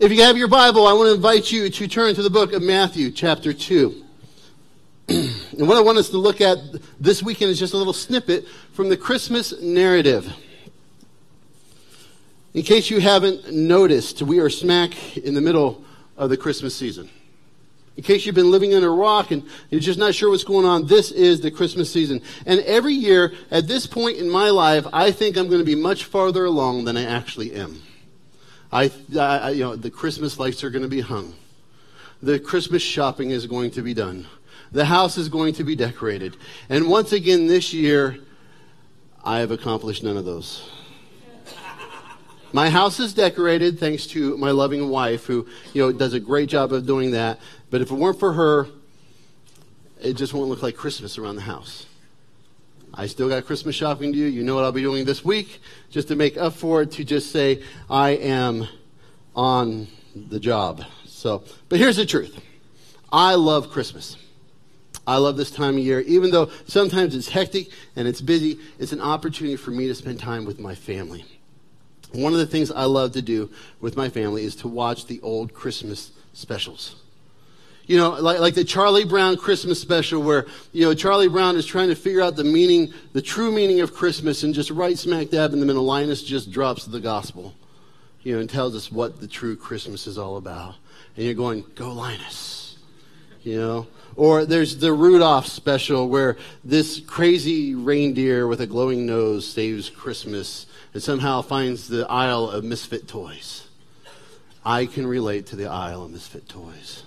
If you have your Bible, I want to invite you to turn to the book of Matthew, chapter 2. and what I want us to look at this weekend is just a little snippet from the Christmas narrative. In case you haven't noticed, we are smack in the middle of the Christmas season. In case you've been living in a rock and you're just not sure what's going on, this is the Christmas season. And every year, at this point in my life, I think I'm going to be much farther along than I actually am. I, I you know, the Christmas lights are going to be hung. The Christmas shopping is going to be done. The house is going to be decorated. And once again this year, I have accomplished none of those. My house is decorated thanks to my loving wife who, you know, does a great job of doing that. But if it weren't for her, it just won't look like Christmas around the house. I still got Christmas shopping to do. You know what I'll be doing this week, just to make up for it, to just say I am on the job. So, but here's the truth. I love Christmas. I love this time of year. Even though sometimes it's hectic and it's busy, it's an opportunity for me to spend time with my family. One of the things I love to do with my family is to watch the old Christmas specials you know, like, like the Charlie Brown Christmas special where, you know, Charlie Brown is trying to figure out the meaning, the true meaning of Christmas and just right smack dab in the middle, Linus just drops the gospel, you know, and tells us what the true Christmas is all about. And you're going, go Linus, you know. Or there's the Rudolph special where this crazy reindeer with a glowing nose saves Christmas and somehow finds the aisle of misfit toys. I can relate to the aisle of misfit toys.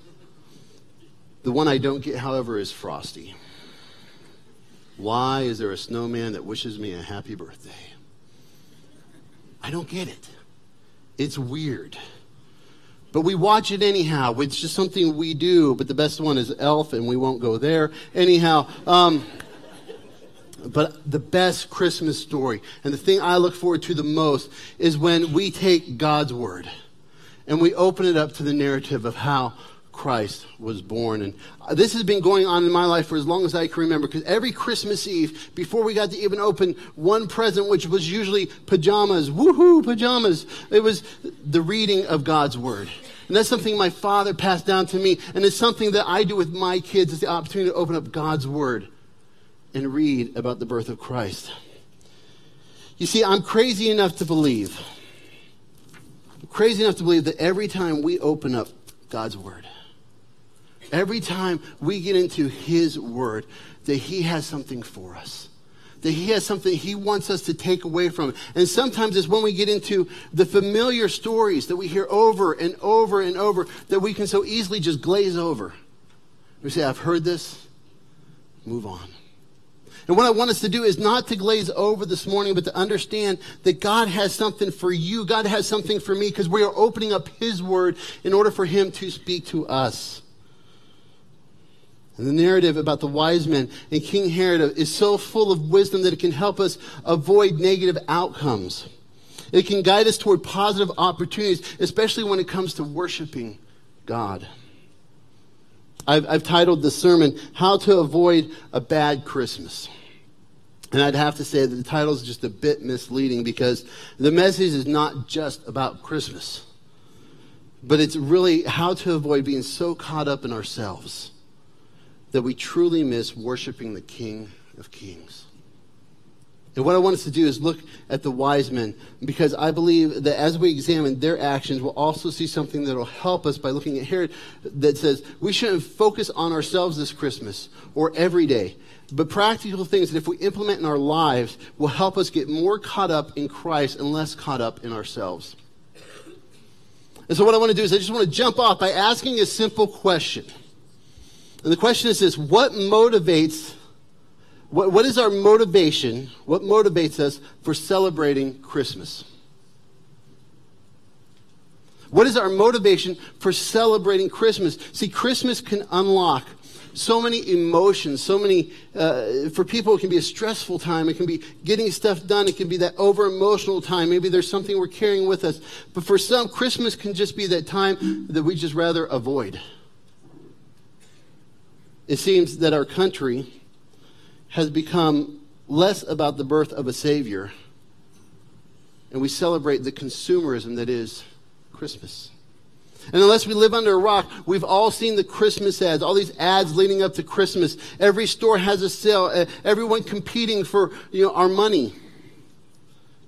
The one I don't get, however, is Frosty. Why is there a snowman that wishes me a happy birthday? I don't get it. It's weird. But we watch it anyhow. It's just something we do. But the best one is Elf, and we won't go there. Anyhow, um, but the best Christmas story, and the thing I look forward to the most, is when we take God's word and we open it up to the narrative of how Christ was born. And uh, this has been going on in my life for as long as I can remember because every Christmas Eve, before we got to even open one present, which was usually pajamas, woohoo, pajamas, it was the reading of God's Word. And that's something my father passed down to me. And it's something that I do with my kids. It's the opportunity to open up God's Word and read about the birth of Christ. You see, I'm crazy enough to believe, crazy enough to believe that every time we open up God's Word, Every time we get into His Word, that He has something for us. That He has something He wants us to take away from. And sometimes it's when we get into the familiar stories that we hear over and over and over that we can so easily just glaze over. We say, I've heard this, move on. And what I want us to do is not to glaze over this morning, but to understand that God has something for you. God has something for me because we are opening up His Word in order for Him to speak to us. The narrative about the wise men and King Herod is so full of wisdom that it can help us avoid negative outcomes. It can guide us toward positive opportunities, especially when it comes to worshiping God. I've, I've titled the sermon, How to Avoid a Bad Christmas. And I'd have to say that the title is just a bit misleading because the message is not just about Christmas, but it's really how to avoid being so caught up in ourselves that we truly miss worshiping the King of Kings. And what I want us to do is look at the wise men because I believe that as we examine their actions, we'll also see something that will help us by looking at Herod that says we shouldn't focus on ourselves this Christmas or every day, but practical things that if we implement in our lives will help us get more caught up in Christ and less caught up in ourselves. And so, what I want to do is I just want to jump off by asking a simple question. And the question is this what motivates, what, what is our motivation? What motivates us for celebrating Christmas? What is our motivation for celebrating Christmas? See, Christmas can unlock so many emotions, so many, uh, for people, it can be a stressful time. It can be getting stuff done. It can be that over emotional time. Maybe there's something we're carrying with us. But for some, Christmas can just be that time that we just rather avoid. It seems that our country has become less about the birth of a Savior, and we celebrate the consumerism that is Christmas. And unless we live under a rock, we've all seen the Christmas ads, all these ads leading up to Christmas. Every store has a sale, eh, everyone competing for you know, our money.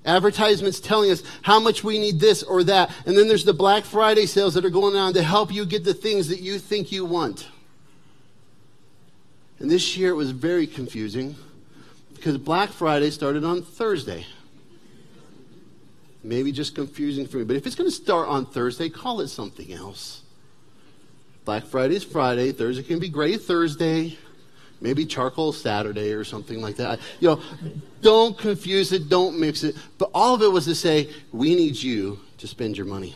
Advertisements telling us how much we need this or that. And then there's the Black Friday sales that are going on to help you get the things that you think you want. And this year it was very confusing because Black Friday started on Thursday. Maybe just confusing for me. But if it's going to start on Thursday, call it something else. Black Friday is Friday. Thursday can be Gray Thursday maybe charcoal Saturday or something like that. You know, don't confuse it, don't mix it. But all of it was to say, we need you to spend your money.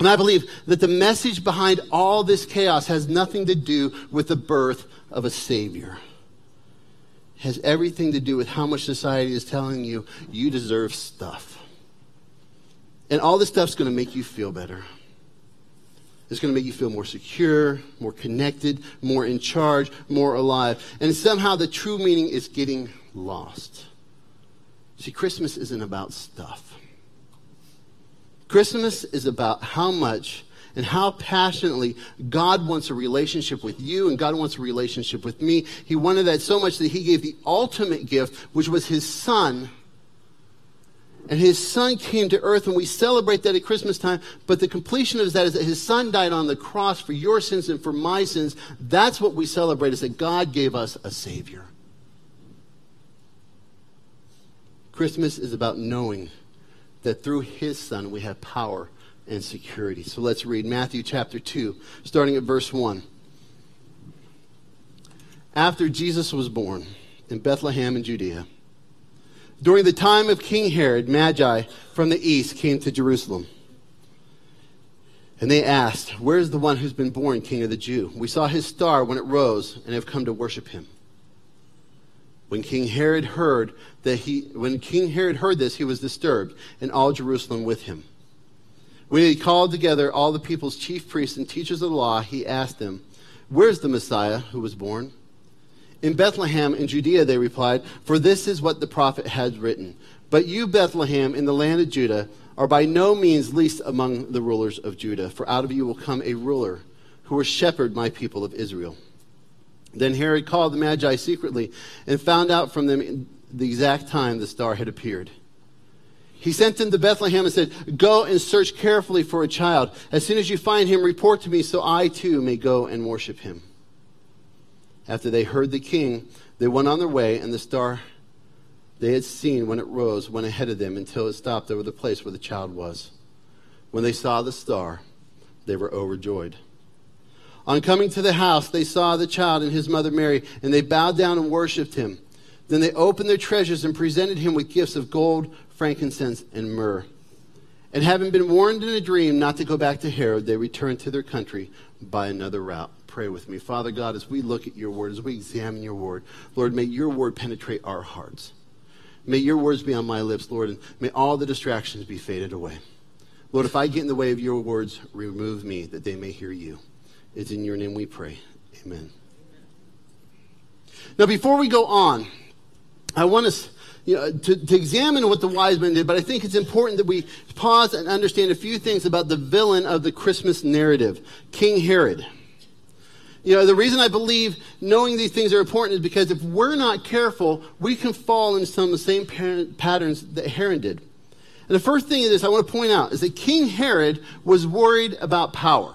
And I believe that the message behind all this chaos has nothing to do with the birth of a Savior. Has everything to do with how much society is telling you you deserve stuff. And all this stuff's going to make you feel better. It's going to make you feel more secure, more connected, more in charge, more alive. And somehow the true meaning is getting lost. See, Christmas isn't about stuff. Christmas is about how much and how passionately God wants a relationship with you and God wants a relationship with me. He wanted that so much that He gave the ultimate gift, which was His Son and his son came to earth, and we celebrate that at Christmas time. But the completion of that is that his son died on the cross for your sins and for my sins. That's what we celebrate, is that God gave us a Savior. Christmas is about knowing that through his son we have power and security. So let's read Matthew chapter 2, starting at verse 1. After Jesus was born in Bethlehem in Judea, during the time of King Herod, Magi from the east came to Jerusalem. And they asked, Where's the one who's been born King of the Jew? We saw his star when it rose and have come to worship him. When King Herod heard that he when King Herod heard this, he was disturbed, and all Jerusalem with him. When he called together all the people's chief priests and teachers of the law, he asked them, Where's the Messiah who was born? In Bethlehem in Judea, they replied, For this is what the prophet had written. But you, Bethlehem, in the land of Judah, are by no means least among the rulers of Judah, for out of you will come a ruler who will shepherd my people of Israel. Then Herod called the Magi secretly and found out from them the exact time the star had appeared. He sent them to Bethlehem and said, Go and search carefully for a child. As soon as you find him, report to me so I too may go and worship him. After they heard the king, they went on their way, and the star they had seen when it rose went ahead of them until it stopped over the place where the child was. When they saw the star, they were overjoyed. On coming to the house, they saw the child and his mother Mary, and they bowed down and worshipped him. Then they opened their treasures and presented him with gifts of gold, frankincense, and myrrh. And having been warned in a dream not to go back to Herod, they returned to their country by another route pray with me. Father God, as we look at your word, as we examine your word, Lord, may your word penetrate our hearts. May your words be on my lips, Lord, and may all the distractions be faded away. Lord, if I get in the way of your words, remove me that they may hear you. It's in your name we pray. Amen. Now, before we go on, I want us you know, to, to examine what the wise men did, but I think it's important that we pause and understand a few things about the villain of the Christmas narrative, King Herod. You know, the reason I believe knowing these things are important is because if we're not careful, we can fall into some of the same patterns that Herod did. And the first thing is I want to point out is that King Herod was worried about power.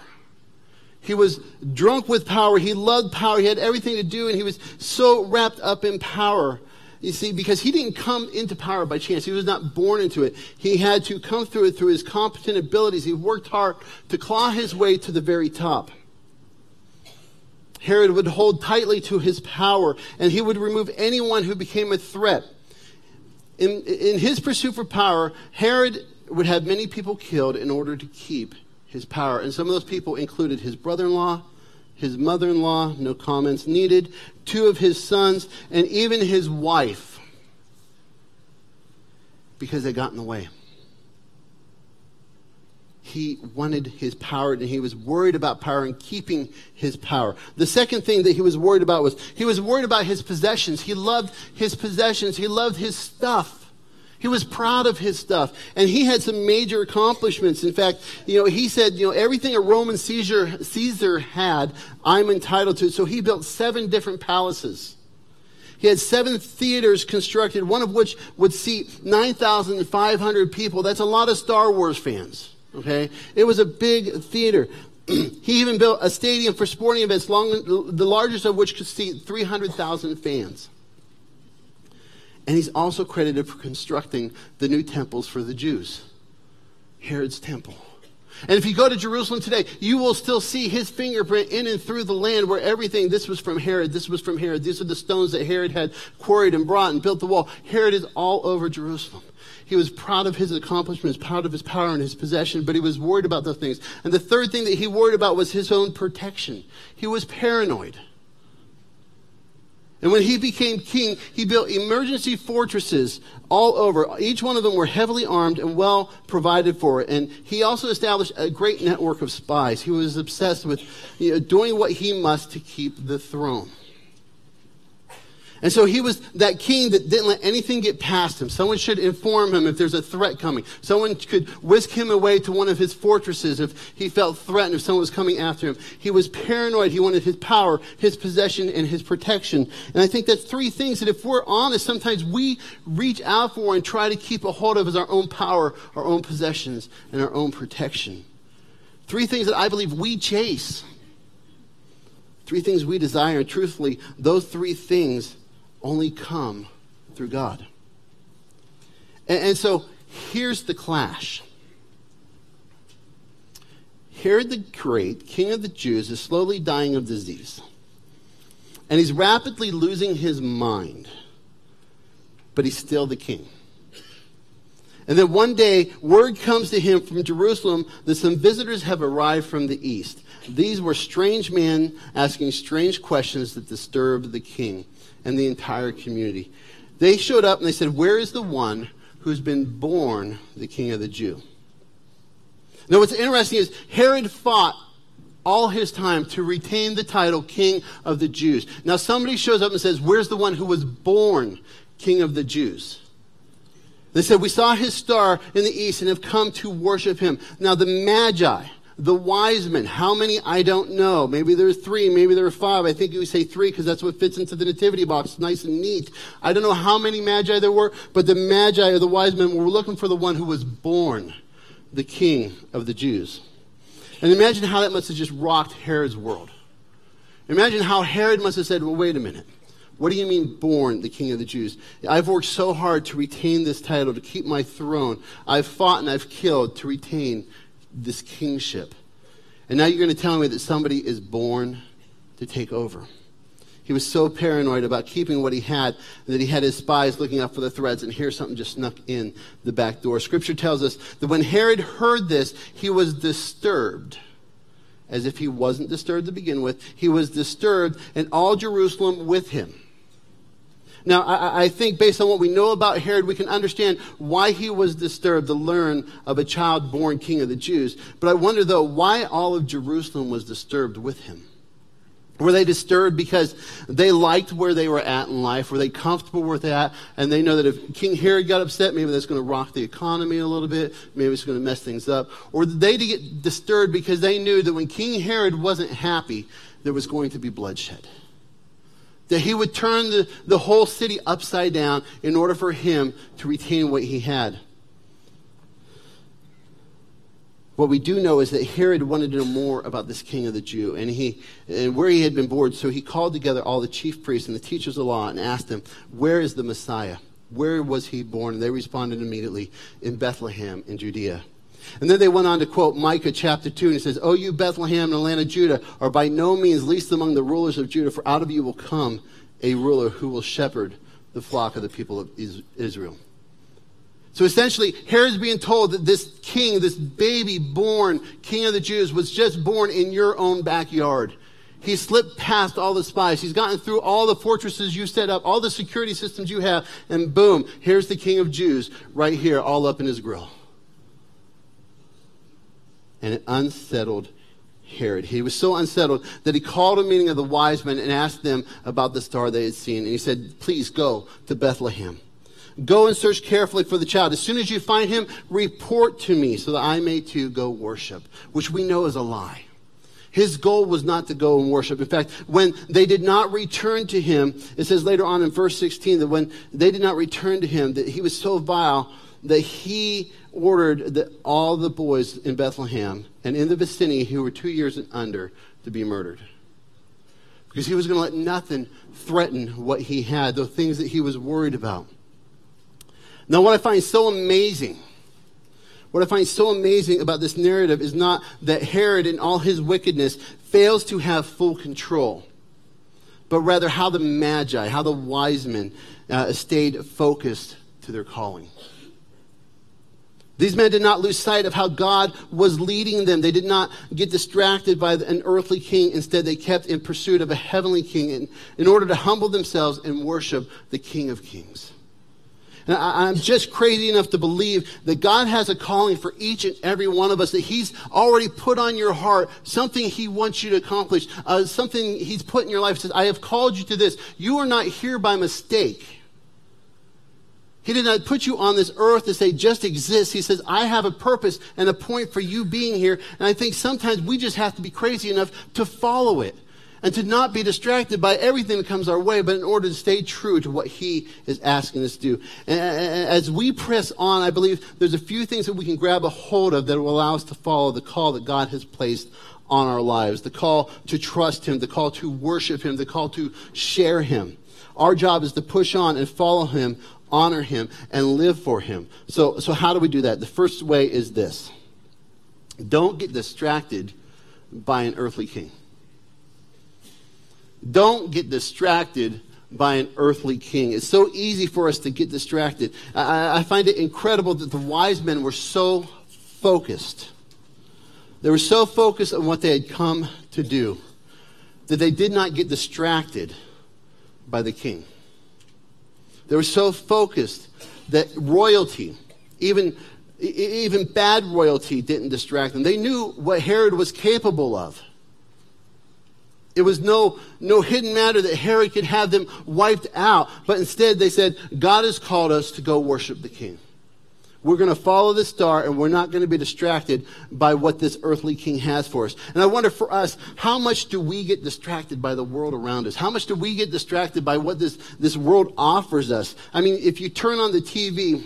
He was drunk with power. He loved power. He had everything to do, and he was so wrapped up in power. You see, because he didn't come into power by chance. He was not born into it. He had to come through it through his competent abilities. He worked hard to claw his way to the very top. Herod would hold tightly to his power and he would remove anyone who became a threat. In, in his pursuit for power, Herod would have many people killed in order to keep his power. And some of those people included his brother in law, his mother in law, no comments needed, two of his sons, and even his wife because they got in the way he wanted his power and he was worried about power and keeping his power. The second thing that he was worried about was he was worried about his possessions. He loved his possessions. He loved his stuff. He was proud of his stuff. And he had some major accomplishments. In fact, you know, he said, you know, everything a Roman Caesar, Caesar had, I'm entitled to. So he built seven different palaces. He had seven theaters constructed, one of which would seat 9,500 people. That's a lot of Star Wars fans. Okay? It was a big theater. he even built a stadium for sporting events, long, the largest of which could seat 300,000 fans. And he's also credited for constructing the new temples for the Jews Herod's temple. And if you go to Jerusalem today, you will still see his fingerprint in and through the land where everything, this was from Herod, this was from Herod, these are the stones that Herod had quarried and brought and built the wall. Herod is all over Jerusalem. He was proud of his accomplishments, proud of his power and his possession, but he was worried about those things. And the third thing that he worried about was his own protection. He was paranoid. And when he became king, he built emergency fortresses all over. Each one of them were heavily armed and well provided for. And he also established a great network of spies. He was obsessed with you know, doing what he must to keep the throne. And so he was that king that didn't let anything get past him. Someone should inform him if there's a threat coming. Someone could whisk him away to one of his fortresses if he felt threatened, if someone was coming after him. He was paranoid. He wanted his power, his possession, and his protection. And I think that's three things that if we're honest, sometimes we reach out for and try to keep a hold of as our own power, our own possessions, and our own protection. Three things that I believe we chase. Three things we desire. And truthfully, those three things only come through God. And, and so here's the clash. Herod the Great, king of the Jews, is slowly dying of disease. And he's rapidly losing his mind. But he's still the king. And then one day, word comes to him from Jerusalem that some visitors have arrived from the east. These were strange men asking strange questions that disturbed the king and the entire community. They showed up and they said, Where is the one who's been born the king of the Jew? Now, what's interesting is Herod fought all his time to retain the title king of the Jews. Now, somebody shows up and says, Where's the one who was born king of the Jews? They said, We saw his star in the east and have come to worship him. Now, the Magi, the wise men, how many? I don't know. Maybe there there's three, maybe there are five. I think we say three because that's what fits into the nativity box, nice and neat. I don't know how many magi there were, but the magi or the wise men were looking for the one who was born, the king of the Jews. And imagine how that must have just rocked Herod's world. Imagine how Herod must have said, well, wait a minute. What do you mean, born the king of the Jews? I've worked so hard to retain this title, to keep my throne. I've fought and I've killed to retain this kingship. And now you're going to tell me that somebody is born to take over. He was so paranoid about keeping what he had that he had his spies looking out for the threads, and here something just snuck in the back door. Scripture tells us that when Herod heard this, he was disturbed. As if he wasn't disturbed to begin with, he was disturbed, and all Jerusalem with him. Now, I, I, think based on what we know about Herod, we can understand why he was disturbed to learn of a child born king of the Jews. But I wonder, though, why all of Jerusalem was disturbed with him. Were they disturbed because they liked where they were at in life? Were they comfortable with that? And they know that if King Herod got upset, maybe that's going to rock the economy a little bit. Maybe it's going to mess things up. Or did they get disturbed because they knew that when King Herod wasn't happy, there was going to be bloodshed? That he would turn the, the whole city upside down in order for him to retain what he had. What we do know is that Herod wanted to know more about this king of the Jew and, he, and where he had been born. So he called together all the chief priests and the teachers of the law and asked them, Where is the Messiah? Where was he born? And they responded immediately, In Bethlehem in Judea. And then they went on to quote Micah chapter 2, and he says, O you Bethlehem and the land of Judah are by no means least among the rulers of Judah, for out of you will come a ruler who will shepherd the flock of the people of Israel. So essentially, Herod's being told that this king, this baby born king of the Jews, was just born in your own backyard. He slipped past all the spies. He's gotten through all the fortresses you set up, all the security systems you have, and boom, here's the king of Jews right here, all up in his grill and it unsettled Herod. He was so unsettled that he called a meeting of the wise men and asked them about the star they had seen. And he said, Please go to Bethlehem. Go and search carefully for the child. As soon as you find him, report to me so that I may too go worship, which we know is a lie. His goal was not to go and worship. In fact, when they did not return to him, it says later on in verse 16 that when they did not return to him, that he was so vile that he ordered that all the boys in Bethlehem and in the vicinity who were two years and under to be murdered. Because he was going to let nothing threaten what he had, the things that he was worried about. Now, what I find so amazing, what I find so amazing about this narrative is not that Herod, in all his wickedness, fails to have full control, but rather how the Magi, how the wise men uh, stayed focused to their calling. These men did not lose sight of how God was leading them. They did not get distracted by an earthly king. Instead, they kept in pursuit of a heavenly king in, in order to humble themselves and worship the King of Kings. And I, am just crazy enough to believe that God has a calling for each and every one of us, that He's already put on your heart something He wants you to accomplish, uh, something He's put in your life. Says, I have called you to this. You are not here by mistake. He did not put you on this earth to say just exist. He says, I have a purpose and a point for you being here. And I think sometimes we just have to be crazy enough to follow it and to not be distracted by everything that comes our way, but in order to stay true to what He is asking us to do. And as we press on, I believe there's a few things that we can grab a hold of that will allow us to follow the call that God has placed on our lives the call to trust Him, the call to worship Him, the call to share Him. Our job is to push on and follow Him honor him, and live for him. So, so how do we do that? The first way is this don't get distracted by an earthly king. Don't get distracted by an earthly king. It's so easy for us to get distracted. I, I find it incredible that the wise men were so focused. They were so focused on what they had come to do that they did not get distracted by the king. They were so focused that royalty, even, even bad royalty, didn't distract them. They knew what Herod was capable of. It was no, no hidden matter that Herod could have them wiped out. But instead, they said, God has called us to go worship the king. We're going to follow the star and we're not going to be distracted by what this earthly king has for us. And I wonder for us, how much do we get distracted by the world around us? How much do we get distracted by what this, this world offers us? I mean, if you turn on the TV,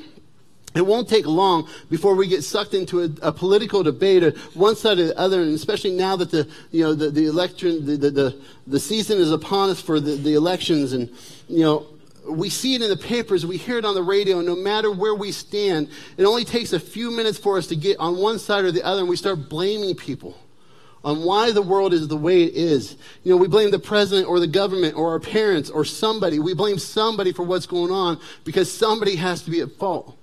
it won't take long before we get sucked into a, a, political debate, or one side or the other, and especially now that the you know the, the election the, the, the, the season is upon us for the, the elections, and you know we see it in the papers, we hear it on the radio, no matter where we stand, it only takes a few minutes for us to get on one side or the other and we start blaming people on why the world is the way it is. You know, we blame the president or the government or our parents or somebody. We blame somebody for what's going on because somebody has to be at fault.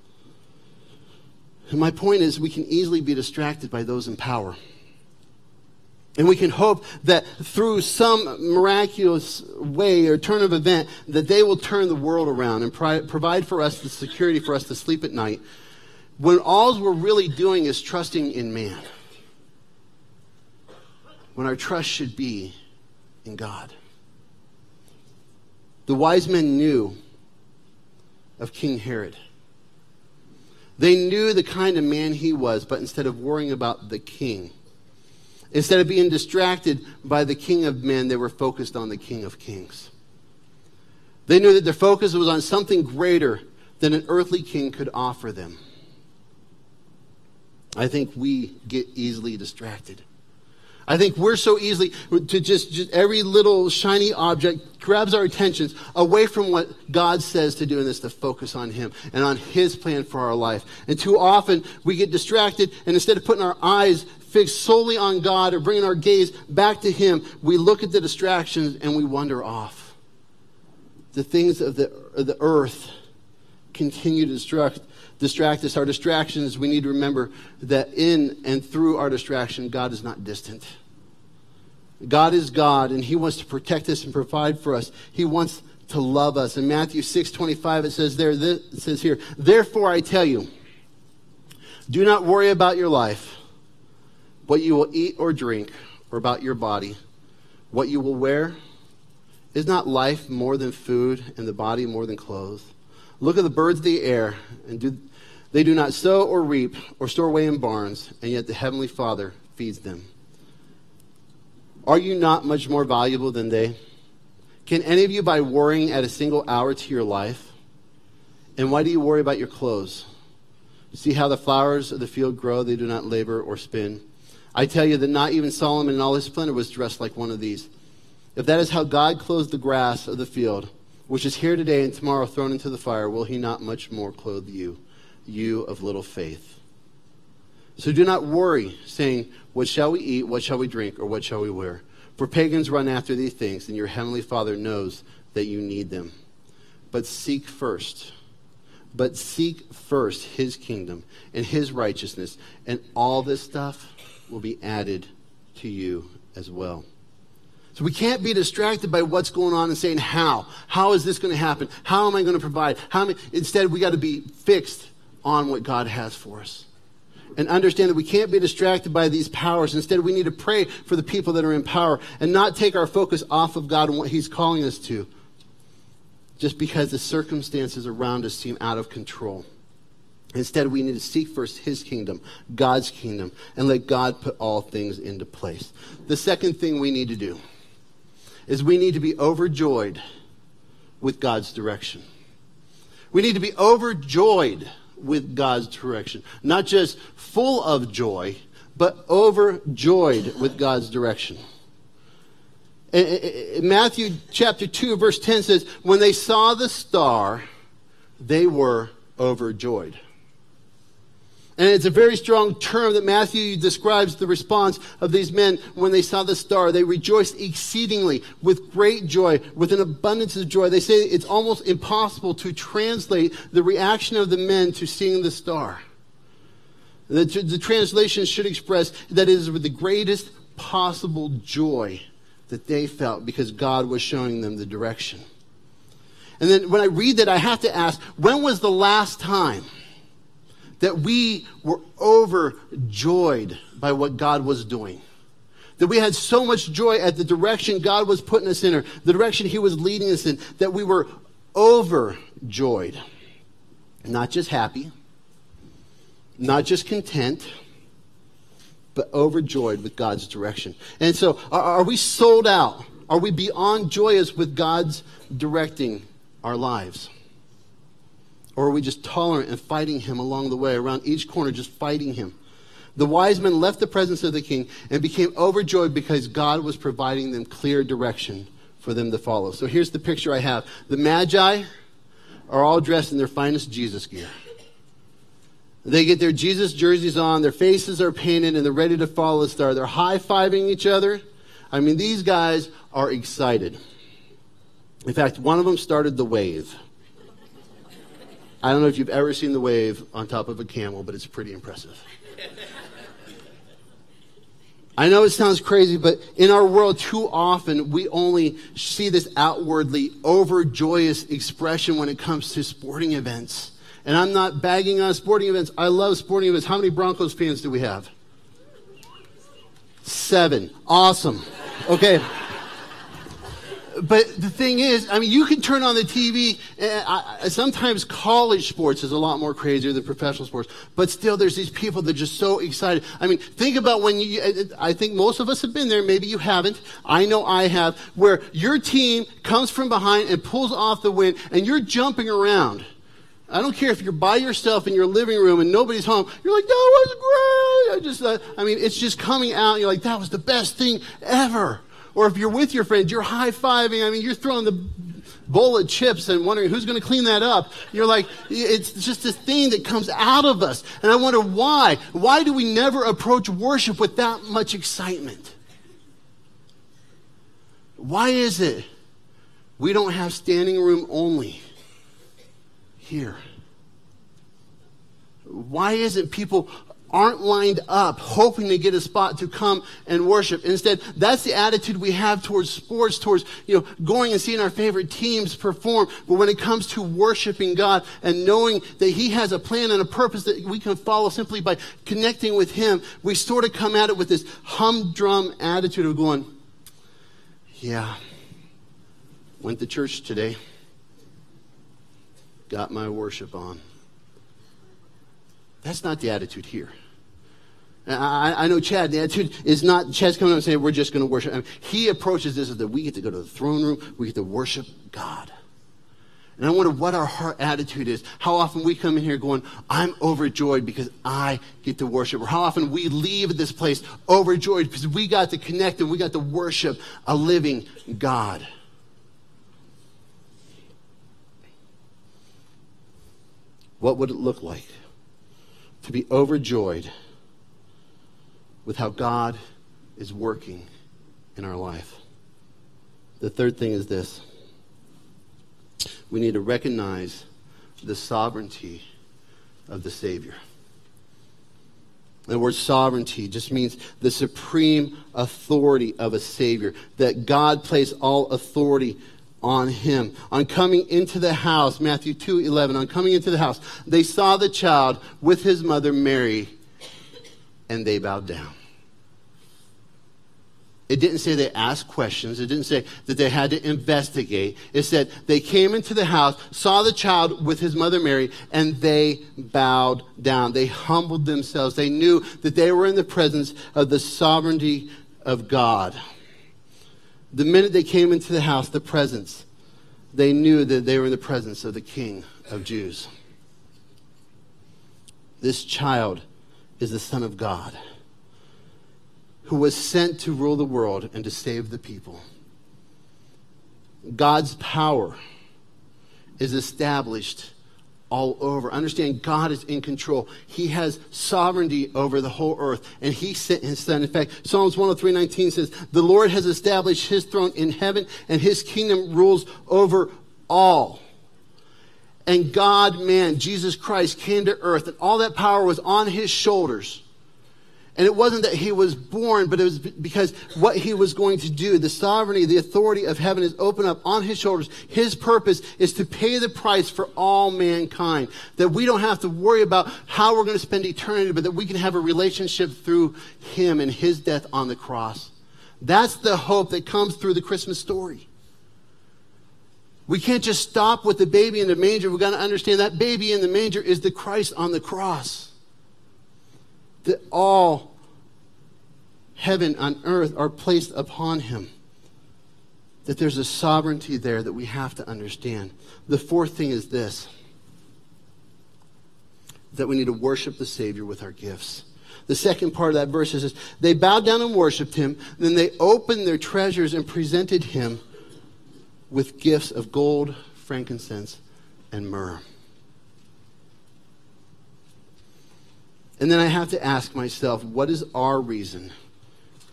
And my point is, we can easily be distracted by those in power. And we can hope that through some miraculous way or turn of event, that they will turn the world around and pri- provide for us the security for us to sleep at night, when all we're really doing is trusting in man. When our trust should be in God. The wise men knew of King Herod. They knew the kind of man he was, but instead of worrying about the king, Instead of being distracted by the King of men, they were focused on the King of kings. They knew that their focus was on something greater than an earthly king could offer them. I think we get easily distracted. I think we're so easily to just, just every little shiny object grabs our attentions away from what God says to do, and this to focus on Him and on His plan for our life. And too often we get distracted, and instead of putting our eyes fixed solely on God or bringing our gaze back to Him, we look at the distractions and we wander off. The things of the, of the earth continue to distract, distract us. Our distractions, we need to remember that in and through our distraction, God is not distant. God is God, and He wants to protect us and provide for us. He wants to love us. In Matthew 6 25, it says there, it says here, Therefore I tell you, do not worry about your life, what you will eat or drink, or about your body, what you will wear. Is not life more than food, and the body more than clothes? Look at the birds of the air, and do, they do not sow or reap or store away in barns, and yet the Heavenly Father feeds them. Are you not much more valuable than they? Can any of you, by worrying, add a single hour to your life? And why do you worry about your clothes? See how the flowers of the field grow, they do not labor or spin. I tell you that not even Solomon in all his splendor was dressed like one of these. If that is how God clothes the grass of the field, which is here today and tomorrow thrown into the fire, will he not much more clothe you, you of little faith? So do not worry, saying, What shall we eat? What shall we drink? Or what shall we wear? For pagans run after these things, and your heavenly Father knows that you need them. But seek first. But seek first his kingdom and his righteousness, and all this stuff will be added to you as well. So we can't be distracted by what's going on and saying, How? How is this going to happen? How am I going to provide? How I? Instead, we got to be fixed on what God has for us. And understand that we can't be distracted by these powers. Instead, we need to pray for the people that are in power and not take our focus off of God and what He's calling us to just because the circumstances around us seem out of control. Instead, we need to seek first His kingdom, God's kingdom, and let God put all things into place. The second thing we need to do is we need to be overjoyed with God's direction. We need to be overjoyed with God's direction. Not just full of joy, but overjoyed with God's direction. Matthew chapter 2, verse 10 says, When they saw the star, they were overjoyed. And it's a very strong term that Matthew describes the response of these men when they saw the star. They rejoiced exceedingly with great joy, with an abundance of joy. They say it's almost impossible to translate the reaction of the men to seeing the star. The, the translation should express that it is with the greatest possible joy that they felt because God was showing them the direction. And then when I read that, I have to ask, when was the last time? That we were overjoyed by what God was doing. That we had so much joy at the direction God was putting us in, or the direction He was leading us in, that we were overjoyed. Not just happy, not just content, but overjoyed with God's direction. And so, are, are we sold out? Are we beyond joyous with God's directing our lives? Or are we just tolerant and fighting him along the way, around each corner, just fighting him? The wise men left the presence of the king and became overjoyed because God was providing them clear direction for them to follow. So here's the picture I have. The Magi are all dressed in their finest Jesus gear. They get their Jesus jerseys on, their faces are painted, and they're ready to follow the star. They're high fiving each other. I mean, these guys are excited. In fact, one of them started the wave. I don't know if you've ever seen the wave on top of a camel, but it's pretty impressive. I know it sounds crazy, but in our world, too often we only see this outwardly overjoyous expression when it comes to sporting events. And I'm not bagging on sporting events. I love sporting events. How many Broncos fans do we have? Seven. Awesome. Okay but the thing is, I mean, you can turn on the TV. Eh, I, sometimes college sports is a lot more crazier than professional sports, but still, there's these people that are just so excited. I mean, think about when you. Eh, eh, I think most of us have been there. Maybe you haven't. I know I have. Where your team comes from behind and pulls off the win, and you're jumping around. I don't care if you're by yourself in your living room and nobody's home. You're like, that was great. I just, uh, I mean, it's just coming out. You're like, that was the best thing ever. Or if you're with your friends, you're high fiving. I mean, you're throwing the bowl of chips and wondering who's going to clean that up. You're like, it's just this thing that comes out of us. And I wonder why. Why do we never approach worship with that much excitement? Why is it we don't have standing room only here? Why isn't people aren't lined up hoping to get a spot to come and worship. Instead, that's the attitude we have towards sports, towards, you know, going and seeing our favorite teams perform. But when it comes to worshiping God and knowing that He has a plan and a purpose that we can follow simply by connecting with Him, we sort of come at it with this humdrum attitude of going, yeah, went to church today. got my worship on. That's not the attitude here. I, I, know Chad, the attitude is not, Chad's coming up and saying, we're just going to worship. I mean, he approaches this as that we get to go to the throne room, we get to worship God. And I wonder what our heart attitude is. How often we come in here going, I'm overjoyed because I get to worship. Or how often we leave this place overjoyed because we got to connect and we got to worship a living God. What would it look like to be overjoyed with how God is working in our life? The third thing is this we need to recognize the sovereignty of the Savior. The word sovereignty just means the supreme authority of a Savior, that God placed all authority on him. On coming into the house, Matthew 2 11, on coming into the house, they saw the child with his mother Mary, and they bowed down. It didn't say they asked questions. It didn't say that they had to investigate. It said they came into the house, saw the child with his mother Mary, and they bowed down. They humbled themselves. They knew that they were in the presence of the sovereignty of God. The minute they came into the house, the presence, they knew that they were in the presence of the King of Jews. This child is the Son of God who was sent to rule the world and to save the people. God's power is established all over. Understand, God is in control. He has sovereignty over the whole earth, and He sent His Son. In fact, Psalms 103:19 says, "The Lord has established His throne in heaven, and His kingdom rules over all." And God, man, Jesus Christ, came to earth, and all that power was on His shoulders. And it wasn't that he was born, but it was because what he was going to do, the sovereignty, the authority of heaven is open up on his shoulders. His purpose is to pay the price for all mankind. That we don't have to worry about how we're going to spend eternity, but that we can have a relationship through him and his death on the cross. That's the hope that comes through the Christmas story. We can't just stop with the baby in the manger. We've got to understand that baby in the manger is the Christ on the cross that all heaven and earth are placed upon him. That there's a sovereignty there that we have to understand. The fourth thing is this that we need to worship the Savior with our gifts. The second part of that verse is this, they bowed down and worshiped him, then they opened their treasures and presented him with gifts of gold, frankincense, and myrrh. And then I have to ask myself, what is our reason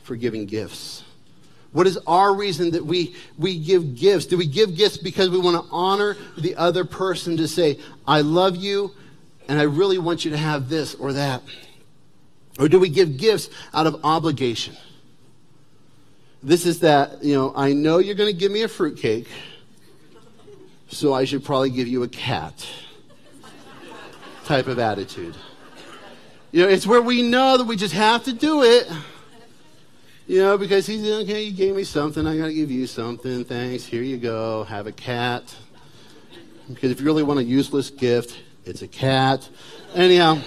for giving gifts? What is our reason that we, we give gifts? Do we give gifts because we want to honor the other person to say, I love you and I really want you to have this or that? Or do we give gifts out of obligation? This is that, you know, I know you're going to give me a fruitcake, so I should probably give you a cat type of attitude. You know, it's where we know that we just have to do it. You know, because he's okay, you gave me something, I gotta give you something. Thanks. Here you go. Have a cat. Because if you really want a useless gift, it's a cat. Anyhow.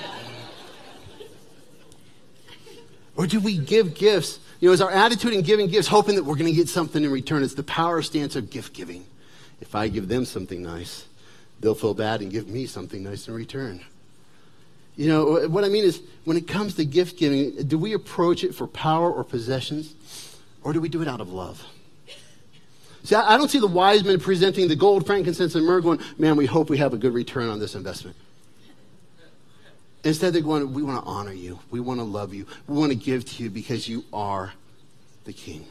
Or do we give gifts? You know, is our attitude in giving gifts hoping that we're going to get something in return? It's the power stance of gift giving. If I give them something nice, they'll feel bad and give me something nice in return. You know, what I mean is, when it comes to gift giving, do we approach it for power or possessions, or do we do it out of love? See, I don't see the wise men presenting the gold, frankincense, and myrrh going, man, we hope we have a good return on this investment. Instead, they're going, we want to honor you. We want to love you. We want to give to you because you are the king.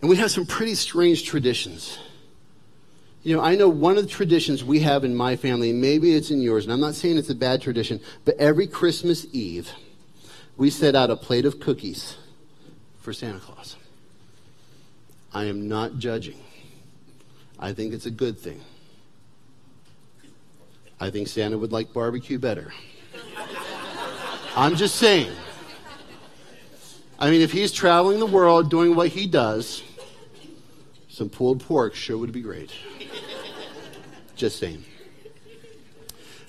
And we have some pretty strange traditions. You know, I know one of the traditions we have in my family, maybe it's in yours, and I'm not saying it's a bad tradition, but every Christmas Eve, we set out a plate of cookies for Santa Claus. I am not judging. I think it's a good thing. I think Santa would like barbecue better. I'm just saying. I mean, if he's traveling the world doing what he does, some pulled pork sure would be great. Just saying.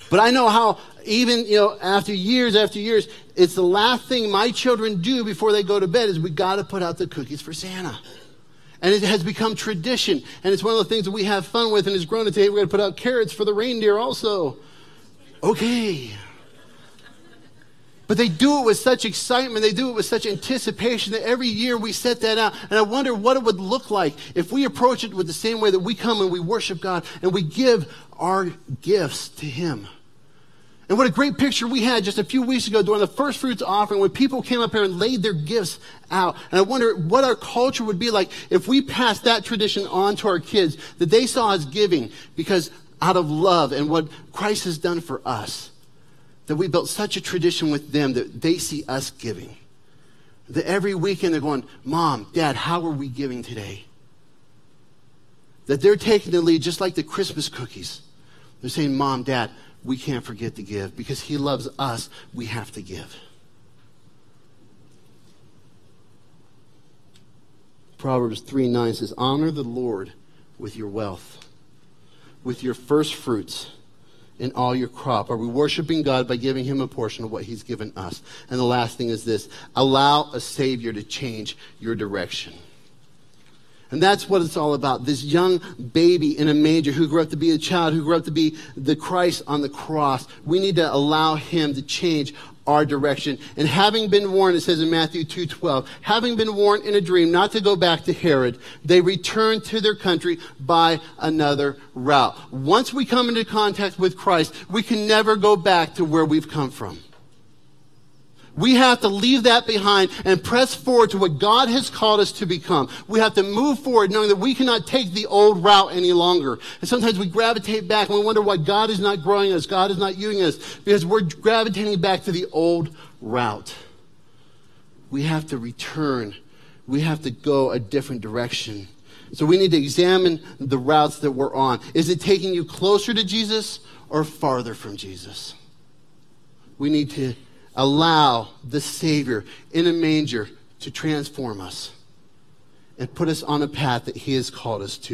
But I know how, even, you know, after years after years, it's the last thing my children do before they go to bed is we got to put out the cookies for Santa. And it has become tradition. And it's one of the things that we have fun with and has grown to today. We're going to put out carrots for the reindeer also. Okay. But they do it with such excitement, they do it with such anticipation that every year we set that out. And I wonder what it would look like if we approach it with the same way that we come and we worship God and we give our gifts to Him. And what a great picture we had just a few weeks ago during the first fruits offering when people came up here and laid their gifts out. And I wonder what our culture would be like if we passed that tradition on to our kids, that they saw us giving because out of love and what Christ has done for us, that we built such a tradition with them that they see us giving. That every weekend they're going, Mom, Dad, how are we giving today? That they're taking the lead just like the Christmas cookies. They're saying, Mom, Dad, we can't forget to give because he loves us. We have to give. Proverbs 3 9 says, Honor the Lord with your wealth, with your first fruits in all your crop. Are we worshiping God by giving him a portion of what he's given us? And the last thing is this allow a Savior to change your direction. And that's what it's all about. This young baby in a manger who grew up to be a child, who grew up to be the Christ on the cross. We need to allow him to change our direction. And having been warned, it says in Matthew 2:12, having been warned in a dream not to go back to Herod, they returned to their country by another route. Once we come into contact with Christ, we can never go back to where we've come from. We have to leave that behind and press forward to what God has called us to become. We have to move forward knowing that we cannot take the old route any longer. And sometimes we gravitate back and we wonder why God is not growing us, God is not using us, because we're gravitating back to the old route. We have to return. We have to go a different direction. So we need to examine the routes that we're on. Is it taking you closer to Jesus or farther from Jesus? We need to allow the Savior in a manger to transform us and put us on a path that He has called us to.